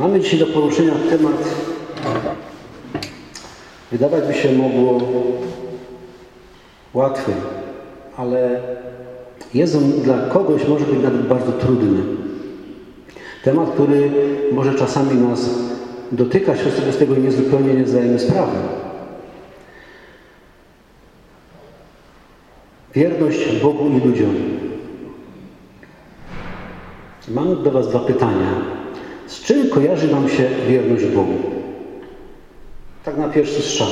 Mamy dzisiaj do poruszenia temat, wydawać by się mogło łatwy, ale jest on dla kogoś może być nawet bardzo trudny. Temat, który może czasami nas dotykać, choć sobie z tego niezupełnie nie zdajemy sprawy. Wierność Bogu i ludziom. Mam do Was dwa pytania. Z czym kojarzy Wam się wierność Bogu? Tak na pierwszy strzał.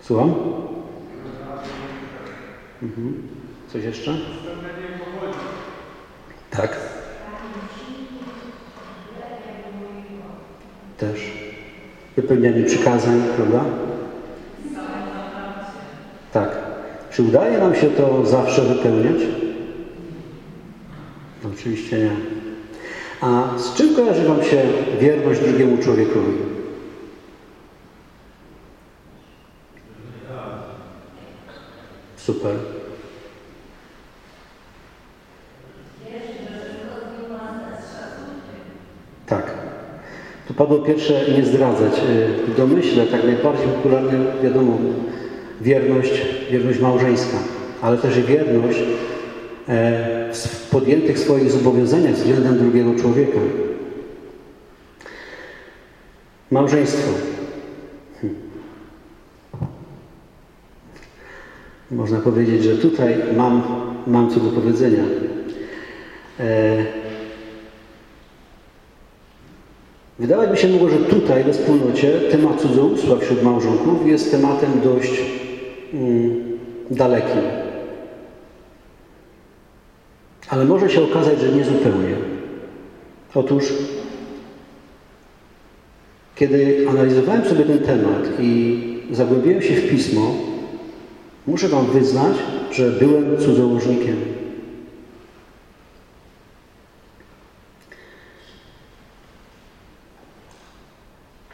Słucham? Mhm. Coś jeszcze? Tak. Też. Wypełnianie przykazań, prawda? Tak. Czy udaje nam się to zawsze wypełniać? Oczywiście nie. A z czym kojarzy Wam się wierność drugiemu człowiekowi? Super. Tak. Tu padło pierwsze nie zdradzać. W domyśle tak najbardziej popularnie wiadomo wierność, wierność małżeńska, ale też wierność e, podjętych swoich zobowiązaniach względem drugiego człowieka. Małżeństwo. Hm. Można powiedzieć, że tutaj mam, mam co do powiedzenia. E, Wydawać by się mogło, że tutaj we wspólnocie temat cudzołóstwa wśród małżonków jest tematem dość mm, dalekim. Ale może się okazać, że nie zupełnie. Otóż, kiedy analizowałem sobie ten temat i zagłębiłem się w pismo, muszę Wam wyznać, że byłem cudzołożnikiem.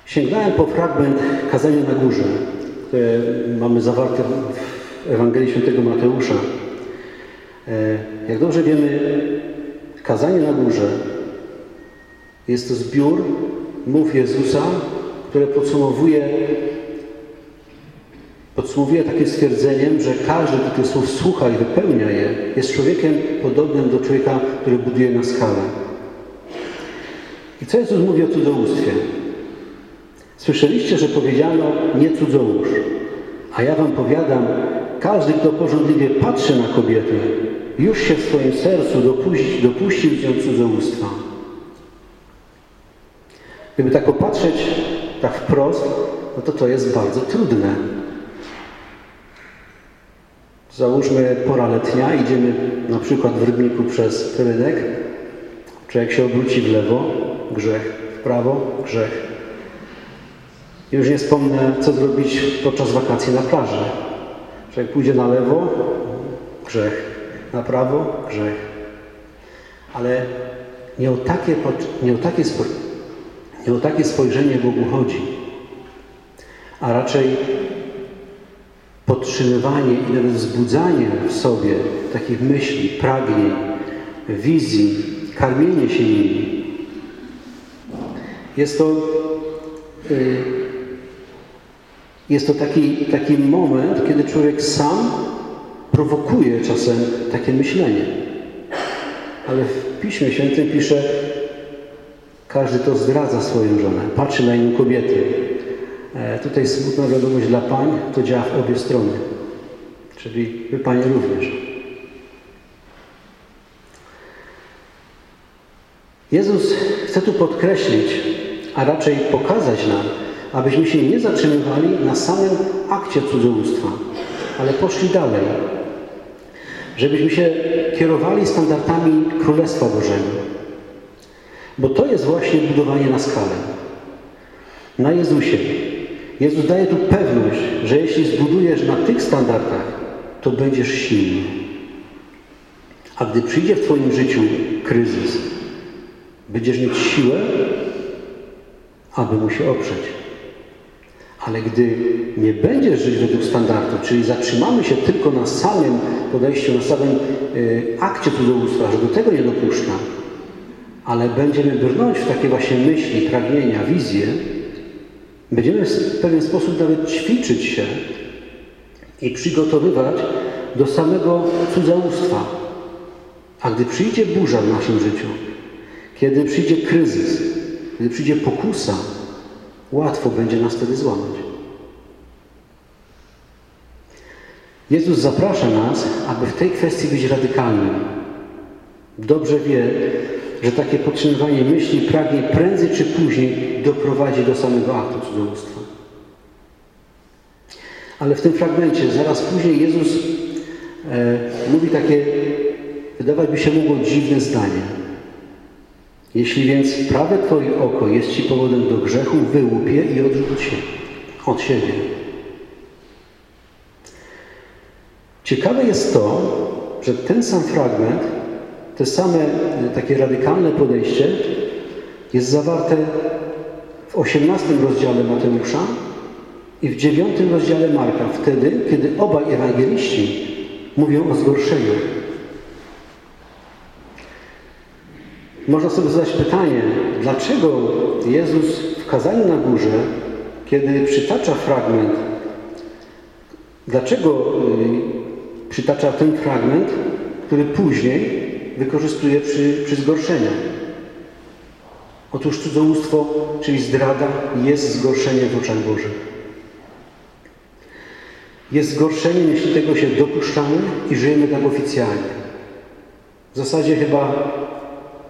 Sięgnąłem po fragment kazania na górze, które mamy zawarte w Ewangelii Świętego Mateusza. Jak dobrze wiemy, kazanie na górze jest to zbiór mów Jezusa, które podsumowuje, podsumowuje takim stwierdzeniem, że każdy, kto tych słów słucha i wypełnia je, jest człowiekiem podobnym do człowieka, który buduje na skalę. I co Jezus mówi o cudzołóstwie? Słyszeliście, że powiedziano nie cudzołóż. A ja wam powiadam, każdy, kto porządliwie patrzy na kobietę, już się w swoim sercu dopuści, dopuścił z nią cudzołóstwa. Gdyby tak popatrzeć tak wprost, no to to jest bardzo trudne. Załóżmy pora letnia, idziemy na przykład w Rybniku przez rynek. Człowiek się obróci w lewo, grzech, w prawo, grzech, już nie wspomnę, co zrobić podczas wakacji na plaży. Człowiek pójdzie na lewo, grzech. Na prawo, grzech. Ale nie o takie, nie o takie, nie o takie spojrzenie Bogu chodzi, a raczej podtrzymywanie i nawet wzbudzanie w sobie takich myśli, pragnień, wizji, karmienie się nimi. Jest to yy, jest to taki, taki moment, kiedy człowiek sam prowokuje czasem takie myślenie. Ale w Piśmie Świętym pisze, każdy to zdradza swoją żonę, patrzy na inną kobietę. E, tutaj smutna wiadomość dla pań, to działa w obie strony. Czyli wy panie również. Jezus chce tu podkreślić, a raczej pokazać nam, abyśmy się nie zatrzymywali na samym akcie cudzołóstwa, ale poszli dalej. Żebyśmy się kierowali standardami Królestwa Bożego. Bo to jest właśnie budowanie na skalę. Na Jezusie. Jezus daje tu pewność, że jeśli zbudujesz na tych standardach, to będziesz silny. A gdy przyjdzie w Twoim życiu kryzys, będziesz mieć siłę, aby mu się oprzeć. Ale gdy nie będziesz żyć według standardu, czyli zatrzymamy się tylko na samym podejściu, na samym y, akcie cudzołóstwa, że do tego nie dopuszcza, ale będziemy brnąć w takie właśnie myśli, pragnienia, wizje, będziemy w pewien sposób nawet ćwiczyć się i przygotowywać do samego cudzołóstwa. A gdy przyjdzie burza w naszym życiu, kiedy przyjdzie kryzys, kiedy przyjdzie pokusa, łatwo będzie nas wtedy złamać. Jezus zaprasza nas, aby w tej kwestii być radykalnym. Dobrze wie, że takie podtrzymywanie myśli, pragnie prędzej czy później doprowadzi do samego aktu cudzołóstwa. Ale w tym fragmencie, zaraz później Jezus e, mówi takie, wydawać by się mogło dziwne zdanie. Jeśli więc prawe Twoje oko jest Ci powodem do grzechu, wyłup je i odrzuć się od siebie. Ciekawe jest to, że ten sam fragment, te same takie radykalne podejście jest zawarte w 18 rozdziale Mateusza i w 9 rozdziale Marka, wtedy, kiedy obaj ewangeliści mówią o zgorszeniu. Można sobie zadać pytanie, dlaczego Jezus w kazaniu na górze, kiedy przytacza fragment, dlaczego y, przytacza ten fragment, który później wykorzystuje przy, przy zgorszeniu? Otóż cudzołóstwo, czyli zdrada, jest zgorszeniem w oczach Bożych. Jest zgorszeniem, jeśli tego się dopuszczamy i żyjemy tak oficjalnie. W zasadzie chyba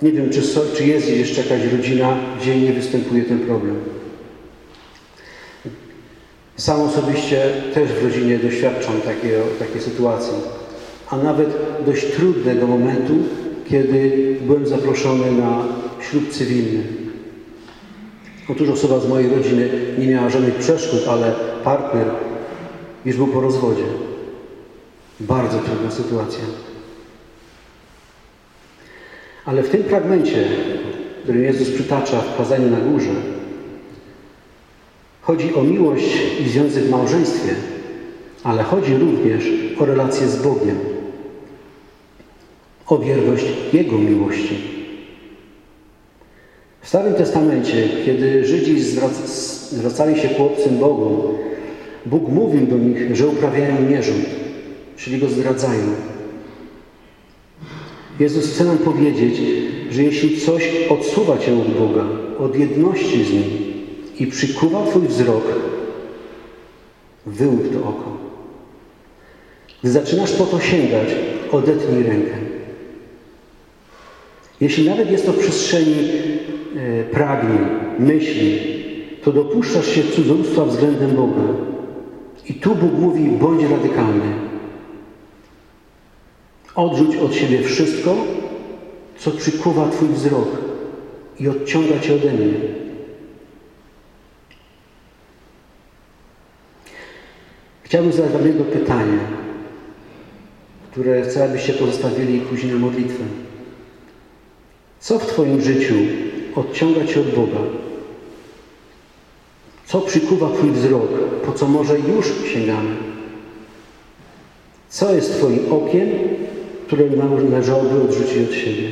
nie wiem, czy, so, czy jest jeszcze jakaś rodzina, gdzie nie występuje ten problem. Sam osobiście też w rodzinie doświadczam takiej, takiej sytuacji, a nawet dość trudnego momentu, kiedy byłem zaproszony na ślub cywilny. Otóż osoba z mojej rodziny nie miała żadnych przeszkód, ale partner już był po rozwodzie. Bardzo trudna sytuacja. Ale w tym fragmencie, który Jezus przytacza w kazaniu na górze, chodzi o miłość i związek w małżeństwie, ale chodzi również o relację z Bogiem, o wierność Jego miłości. W Starym Testamencie, kiedy Żydzi zwracali się ku obcym Bogom, Bóg mówił do nich, że uprawiają nierząd, czyli go zdradzają. Jezus chce nam powiedzieć, że jeśli coś odsuwa Cię od Boga, od jedności z Nim i przykuwa Twój wzrok, wyłup to oko. Gdy zaczynasz po to sięgać, odetnij rękę. Jeśli nawet jest to w przestrzeni e, pragnień, myśli, to dopuszczasz się cudzołóstwa względem Boga. I tu Bóg mówi, bądź radykalny. Odrzuć od siebie wszystko, co przykuwa Twój wzrok i odciąga Cię ode mnie. Chciałbym zadać Wam jedno pytanie, które chcę, abyście pozostawili później na modlitwę. Co w Twoim życiu odciąga Cię od Boga? Co przykuwa Twój wzrok, po co może już sięgamy? Co jest Twoim okiem, które należałoby odrzucić od siebie.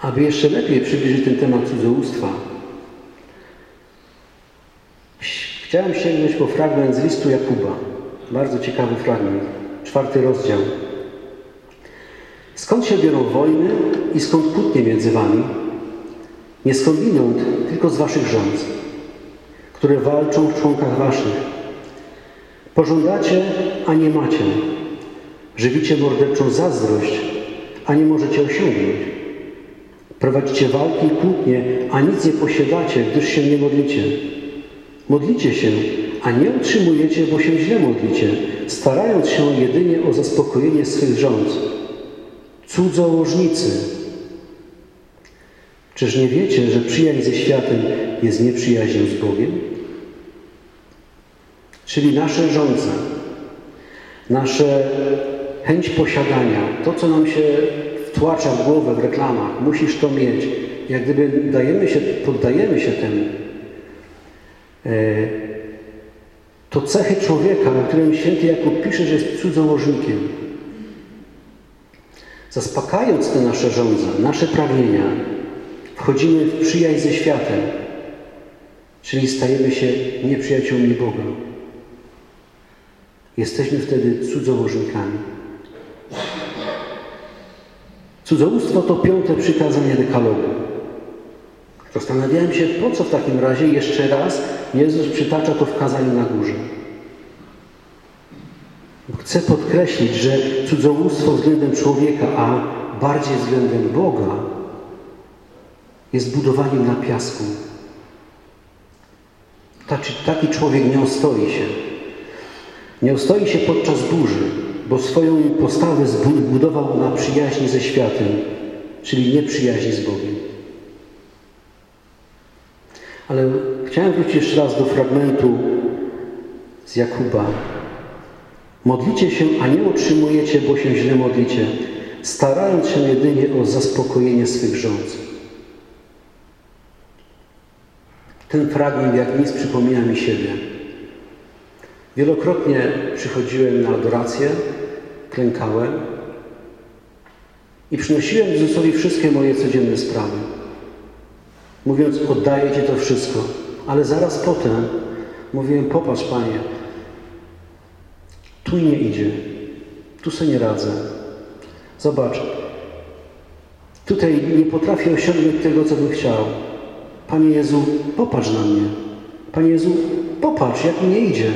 Aby jeszcze lepiej przybliżyć ten temat cudzołóstwa, chciałem sięgnąć po fragment z listu Jakuba. Bardzo ciekawy fragment, czwarty rozdział. Skąd się biorą wojny i skąd kłótnie między wami? Nie skądinąd, tylko z waszych rząd, które walczą w członkach waszych Pożądacie, a nie macie. Żywicie morderczą zazdrość, a nie możecie osiągnąć. Prowadzicie walki i kłótnie, a nic nie posiadacie, gdyż się nie modlicie. Modlicie się, a nie utrzymujecie, bo się źle modlicie, starając się jedynie o zaspokojenie swych rząd. Cudzołożnicy. Czyż nie wiecie, że przyjaźń ze światem jest nieprzyjaźnią z Bogiem? Czyli nasze żądze, nasze chęć posiadania, to co nam się wtłacza w głowę w reklamach, musisz to mieć, jak gdyby dajemy się, poddajemy się temu, e, to cechy człowieka, o którym święty Jakub pisze, że jest cudzołożnikiem. Zaspokajając te nasze żądze, nasze pragnienia, wchodzimy w przyjaźń ze światem, czyli stajemy się nieprzyjaciółmi Boga. Jesteśmy wtedy cudzołożnikami. Cudzołóstwo to piąte przykazanie dekalogu. Zastanawiałem się, po co w takim razie jeszcze raz Jezus przytacza to w kazaniu na górze. Chcę podkreślić, że cudzołóstwo względem człowieka, a bardziej względem Boga, jest budowaniem na piasku. Taki człowiek nie ostoi się. Nie ostoi się podczas burzy, bo swoją postawę zbudował na przyjaźni ze światem, czyli nieprzyjaźni z Bogiem. Ale chciałem wrócić jeszcze raz do fragmentu z Jakuba. Modlicie się, a nie otrzymujecie, bo się źle modlicie, starając się jedynie o zaspokojenie swych żądz. Ten fragment jak nic przypomina mi siebie. Wielokrotnie przychodziłem na adorację, klękałem i przynosiłem Jezusowi wszystkie moje codzienne sprawy. Mówiąc, oddaję Ci to wszystko. Ale zaraz potem mówiłem, popatrz Panie, tu nie idzie, tu sobie nie radzę. Zobacz, tutaj nie potrafię osiągnąć tego, co bym chciał. Panie Jezu, popatrz na mnie. Panie Jezu, popatrz, jak mi nie idzie.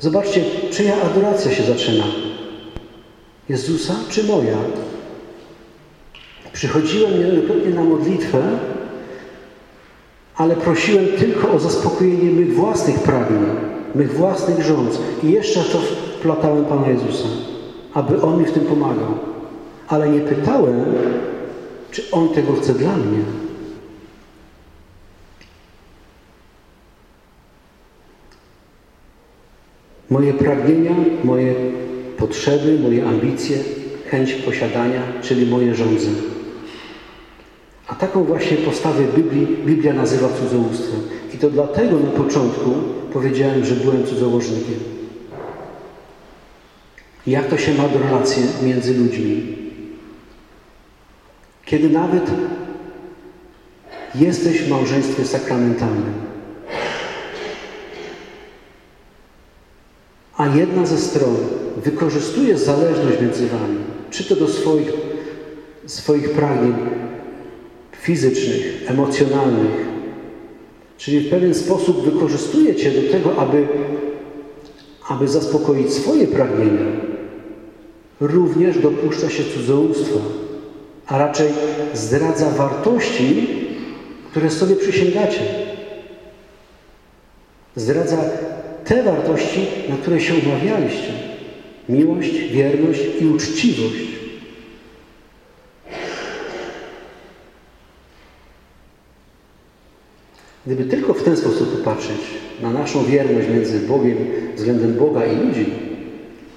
Zobaczcie, czyja adoracja się zaczyna. Jezusa czy moja? Przychodziłem niejednokrotnie na modlitwę, ale prosiłem tylko o zaspokojenie mych własnych pragnień, mych własnych żądz. I jeszcze to wplatałem Pana Jezusa, aby On mi w tym pomagał. Ale nie pytałem, czy On tego chce dla mnie. Moje pragnienia, moje potrzeby, moje ambicje, chęć posiadania, czyli moje żądze. A taką właśnie postawę Biblii, Biblia nazywa cudzołóstwem. I to dlatego na początku powiedziałem, że byłem cudzołożnikiem. Jak to się ma do relacji między ludźmi? Kiedy nawet jesteś w małżeństwie sakramentalnym, a jedna ze stron wykorzystuje zależność między wami, czy to do swoich, swoich pragnień fizycznych, emocjonalnych, czyli w pewien sposób wykorzystuje cię do tego, aby, aby zaspokoić swoje pragnienia, również dopuszcza się cudzołóstwa, a raczej zdradza wartości, które sobie przysięgacie. Zdradza te wartości, na które się umawialiście. Miłość, wierność i uczciwość. Gdyby tylko w ten sposób popatrzeć na naszą wierność między Bogiem, względem Boga i ludzi,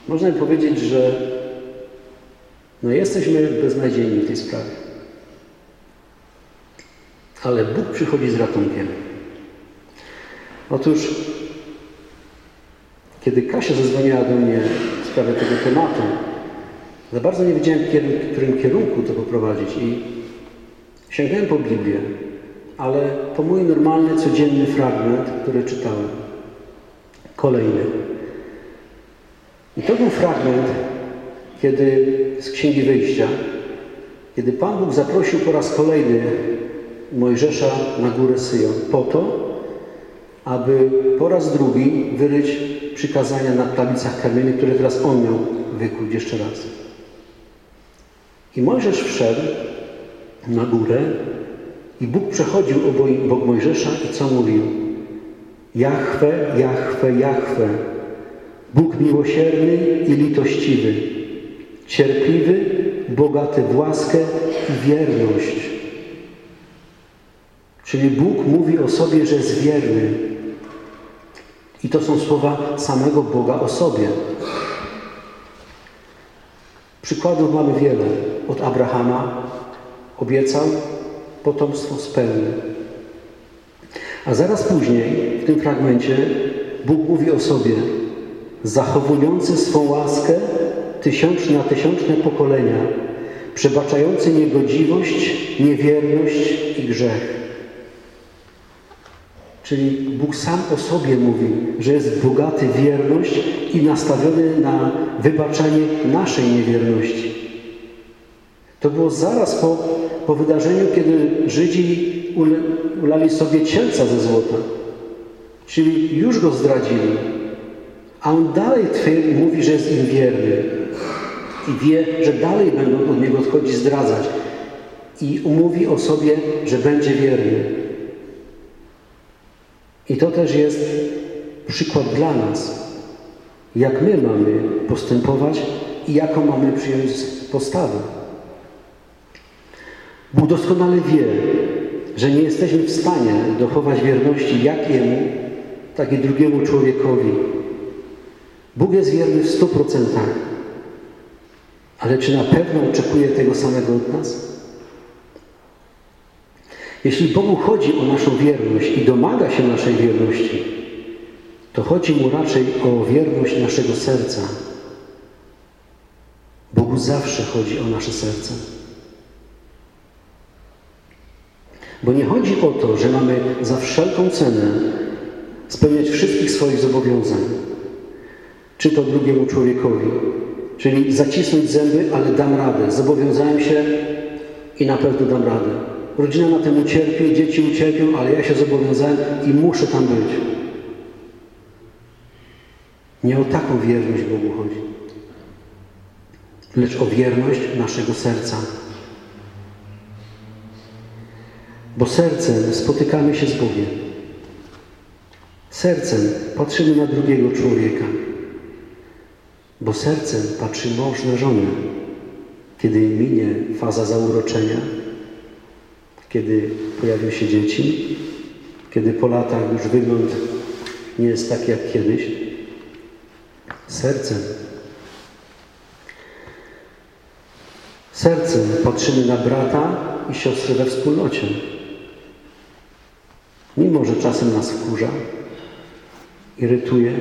można by powiedzieć, że no jesteśmy beznadziejni w tej sprawie. Ale Bóg przychodzi z ratunkiem. Otóż kiedy Kasia zadzwoniła do mnie w sprawie tego tematu, za bardzo nie wiedziałem, w którym kierunku to poprowadzić i sięgnąłem po Biblię, ale po mój normalny, codzienny fragment, który czytałem. Kolejny. I to był fragment, kiedy z Księgi Wyjścia, kiedy Pan Bóg zaprosił po raz kolejny Mojżesza na górę Syjon po to, aby po raz drugi wyryć przykazania na tablicach kamiennych, które teraz on miał wykuć jeszcze raz. I Mojżesz wszedł na górę i Bóg przechodził obok Mojżesza i co mówił? Jachwę, Jachwę, Jachwę, Bóg miłosierny i litościwy, cierpliwy, bogaty w łaskę i wierność. Czyli Bóg mówi o sobie, że jest wierny, i to są słowa samego Boga o sobie. Przykładów mamy wiele. Od Abrahama obiecał, potomstwo spełni. A zaraz później, w tym fragmencie, Bóg mówi o sobie, zachowujący swą łaskę tysiąc na tysiączne pokolenia przebaczający niegodziwość, niewierność i grzech. Czyli Bóg sam o sobie mówi, że jest bogaty wierność i nastawiony na wybaczenie naszej niewierności. To było zaraz po, po wydarzeniu, kiedy Żydzi ulali sobie cielca ze złota. Czyli już go zdradzili. A on dalej twierdzi, mówi, że jest im wierny. I wie, że dalej będą od niego odchodzić zdradzać. I umówi o sobie, że będzie wierny. I to też jest przykład dla nas, jak my mamy postępować i jaką mamy przyjąć postawę. Bóg doskonale wie, że nie jesteśmy w stanie dochować wierności jak Jemu, tak i drugiemu człowiekowi. Bóg jest wierny w stu procentach. Ale czy na pewno oczekuje tego samego od nas? Jeśli Bogu chodzi o naszą wierność i domaga się naszej wierności, to chodzi Mu raczej o wierność naszego serca. Bogu zawsze chodzi o nasze serce. Bo nie chodzi o to, że mamy za wszelką cenę spełniać wszystkich swoich zobowiązań, czy to drugiemu człowiekowi, czyli zacisnąć zęby, ale dam radę. Zobowiązałem się i na pewno dam radę. Rodzina na tym ucierpi, dzieci ucierpią, ale ja się zobowiązałem i muszę tam być. Nie o taką wierność Bogu chodzi, lecz o wierność naszego serca. Bo sercem spotykamy się z Bogiem. Sercem patrzymy na drugiego człowieka. Bo sercem patrzy mąż na żonę. Kiedy minie faza zauroczenia, kiedy pojawią się dzieci, kiedy po latach już wygląd nie jest taki jak kiedyś. Sercem. Sercem patrzymy na brata i siostrę we wspólnocie. Mimo, że czasem nas wkurza, irytuje.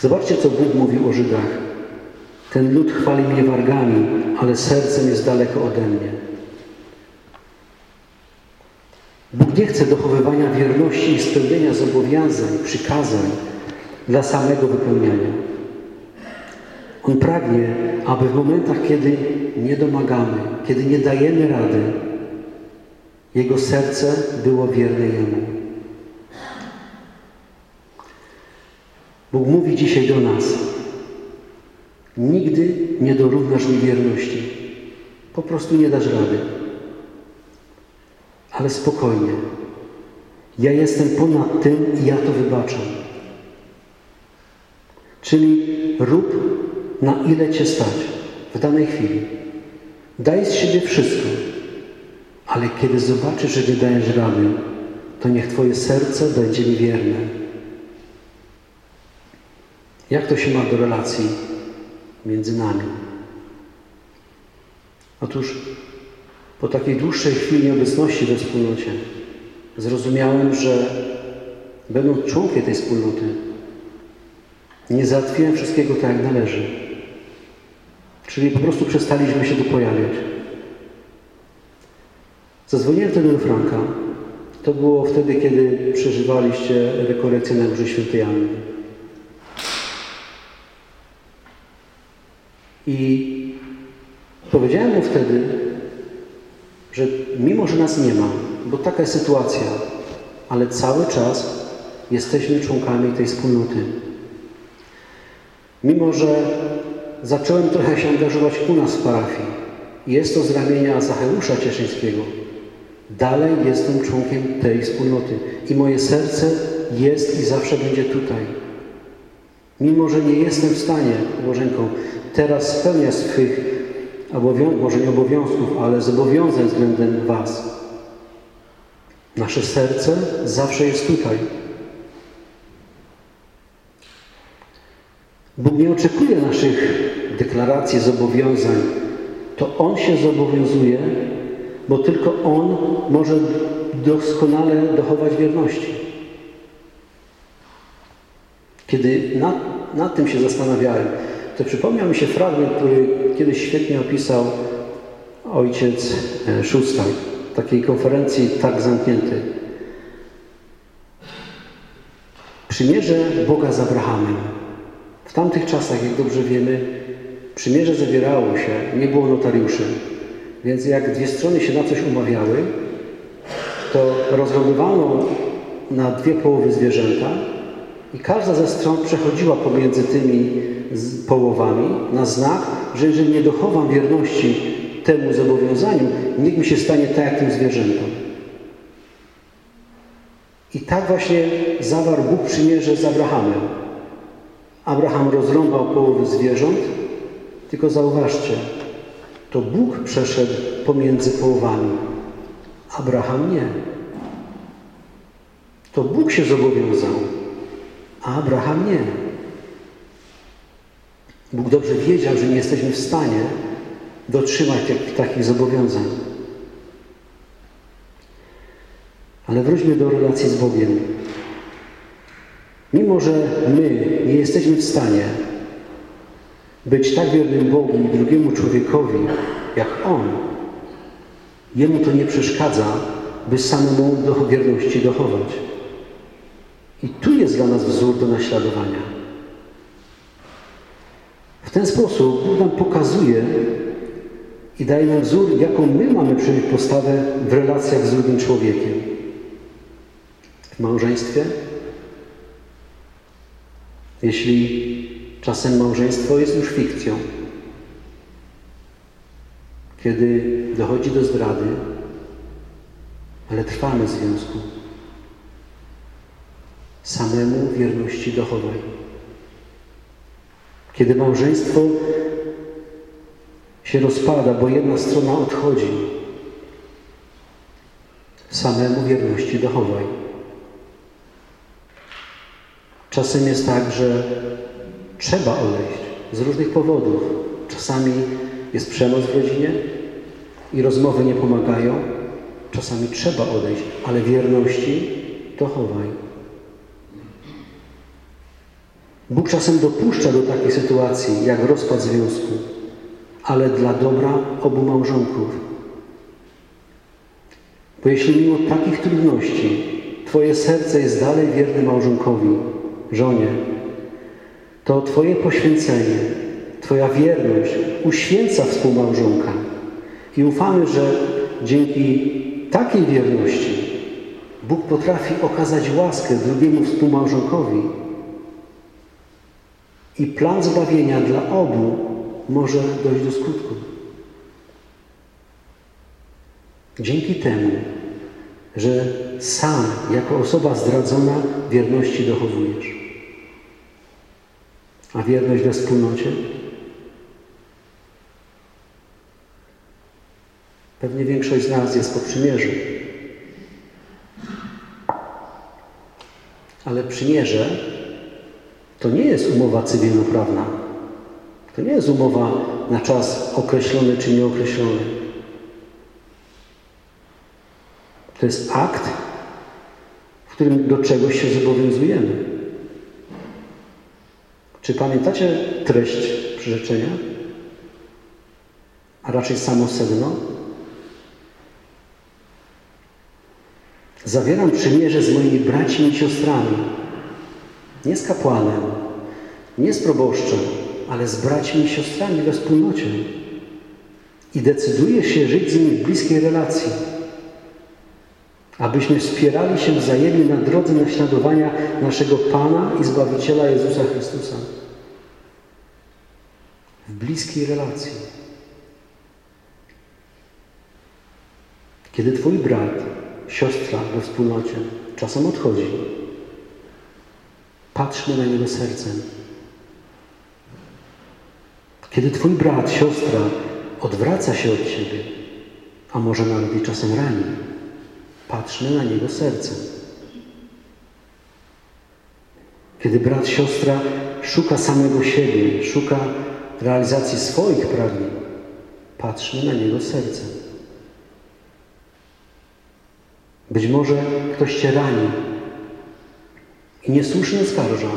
Zobaczcie, co Bóg mówił o Żydach. Ten lud chwali mnie wargami, ale sercem jest daleko ode mnie. Bóg nie chce dochowywania wierności i spełnienia zobowiązań, przykazań dla samego wypełniania. On pragnie, aby w momentach, kiedy nie domagamy, kiedy nie dajemy rady, jego serce było wierne Jemu. Bóg mówi dzisiaj do nas, nigdy nie dorównasz mi wierności. Po prostu nie dasz rady. Ale spokojnie. Ja jestem ponad tym i ja to wybaczam. Czyli rób na ile Cię stać w danej chwili. Daj z siebie wszystko. Ale kiedy zobaczysz, że nie dajesz rady, to niech Twoje serce będzie mi wierne. Jak to się ma do relacji między nami? Otóż po takiej dłuższej chwili obecności we wspólnocie zrozumiałem, że będąc członkiem tej wspólnoty, nie załatwiłem wszystkiego tak, jak należy. Czyli po prostu przestaliśmy się tu pojawiać. Zadzwoniłem wtedy do Franka. To było wtedy, kiedy przeżywaliście rekolekcję na Górze Świętej Anny. I powiedziałem mu wtedy, że mimo, że nas nie ma, bo taka jest sytuacja, ale cały czas jesteśmy członkami tej wspólnoty. Mimo, że zacząłem trochę się angażować u nas w parafii, jest to z ramienia Zacheusza Cieszyńskiego, Dalej jestem członkiem tej wspólnoty i moje serce jest i zawsze będzie tutaj. Mimo, że nie jestem w stanie, Bożenką, teraz spełniać swych obowiązków, może nie obowiązków, ale zobowiązań względem Was. Nasze serce zawsze jest tutaj. Bóg nie oczekuje naszych deklaracji, zobowiązań. To On się zobowiązuje bo tylko On może doskonale dochować wierności. Kiedy nad, nad tym się zastanawiałem, to przypomniał mi się fragment, który kiedyś świetnie opisał ojciec e, Szóstak w takiej konferencji tak zamkniętej. Przymierze Boga z Abrahamem. W tamtych czasach, jak dobrze wiemy, przymierze zawierało się, nie było notariuszy. Więc jak dwie strony się na coś umawiały, to rozwiązywano na dwie połowy zwierzęta i każda ze stron przechodziła pomiędzy tymi połowami na znak, że jeżeli nie dochowam wierności temu zobowiązaniu, niech mi się stanie tak jak tym zwierzętom. I tak właśnie zawarł Bóg przymierze z Abrahamem. Abraham rozrąbał połowy zwierząt, tylko zauważcie, to Bóg przeszedł pomiędzy połowami. Abraham nie. To Bóg się zobowiązał, a Abraham nie. Bóg dobrze wiedział, że nie jesteśmy w stanie dotrzymać takich zobowiązań. Ale wróćmy do relacji z Bogiem. Mimo, że my nie jesteśmy w stanie być tak wiernym Bogu i drugiemu człowiekowi, jak On, Jemu to nie przeszkadza, by samemu do wierności dochować. I tu jest dla nas wzór do naśladowania. Ten sposób Bóg nam pokazuje i daje nam wzór, jaką my mamy przyjąć postawę w relacjach z drugim człowiekiem. W małżeństwie, jeśli czasem małżeństwo jest już fikcją, kiedy dochodzi do zdrady, ale trwamy w związku. Samemu wierności dochowaj. Kiedy małżeństwo się rozpada, bo jedna strona odchodzi, samemu wierności dochowaj. Czasem jest tak, że trzeba odejść z różnych powodów. Czasami jest przemoc w rodzinie i rozmowy nie pomagają. Czasami trzeba odejść, ale wierności dochowaj. Bóg czasem dopuszcza do takiej sytuacji, jak rozpad związku, ale dla dobra obu małżonków. Bo jeśli mimo takich trudności Twoje serce jest dalej wierne małżonkowi, żonie, to Twoje poświęcenie, Twoja wierność uświęca współmałżonka. I ufamy, że dzięki takiej wierności Bóg potrafi okazać łaskę drugiemu współmałżonkowi i plan zbawienia dla obu może dojść do skutku. Dzięki temu, że sam jako osoba zdradzona wierności dochowujesz. A wierność we wspólnocie? Pewnie większość z nas jest po przymierzu. Ale przymierze to nie jest umowa cywilnoprawna. To nie jest umowa na czas określony czy nieokreślony. To jest akt, w którym do czegoś się zobowiązujemy. Czy pamiętacie treść przyrzeczenia? A raczej samo sedno? Zawieram przymierze z moimi braćmi i siostrami. Nie z kapłanem, nie z proboszczem, ale z braćmi i siostrami we wspólnocie. I decyduję się żyć z nimi w bliskiej relacji, abyśmy wspierali się wzajemnie na drodze naśladowania naszego Pana i Zbawiciela Jezusa Chrystusa. W bliskiej relacji. Kiedy Twój brat siostra we wspólnocie czasem odchodzi. Patrzmy na niego sercem. Kiedy Twój brat, siostra odwraca się od Ciebie, a może nawet czasem rani, patrzmy na niego sercem. Kiedy brat, siostra szuka samego siebie, szuka realizacji swoich pragnień, patrzmy na niego sercem. Być może ktoś Cię rani i niesłusznie skarża.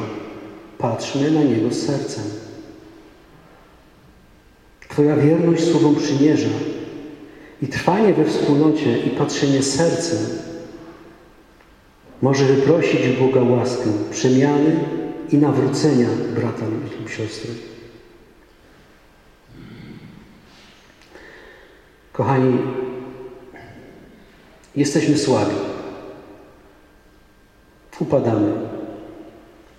Patrzmy na niego sercem. Twoja wierność słowom przymierza i trwanie we wspólnocie i patrzenie sercem może wyprosić Boga łaskę przemiany i nawrócenia brata lub siostry. Kochani, jesteśmy słabi. Upadamy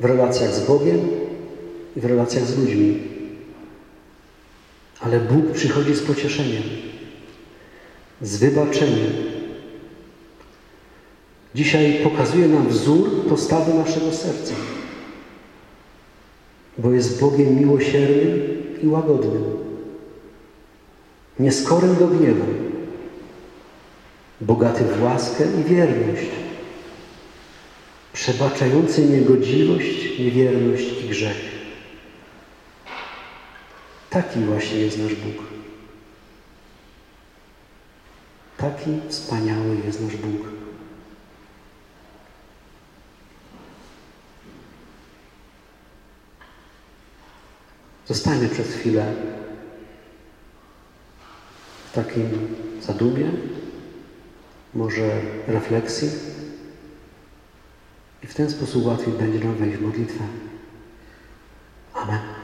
w relacjach z Bogiem i w relacjach z ludźmi. Ale Bóg przychodzi z pocieszeniem, z wybaczeniem. Dzisiaj pokazuje nam wzór postawy naszego serca, bo jest Bogiem miłosiernym i łagodnym, nieskorym do gniewu, bogaty w łaskę i wierność, przebaczający niegodziwość, niewierność i grzech. Taki właśnie jest nasz Bóg. Taki wspaniały jest nasz Bóg. Zostańmy przez chwilę w takim zadumie, może refleksji i w ten sposób łatwiej będzie nam wejść w modlitwę. Amen.